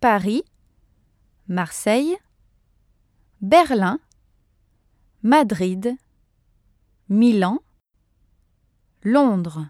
Paris, Marseille, Berlin, Madrid, Milan, Londres.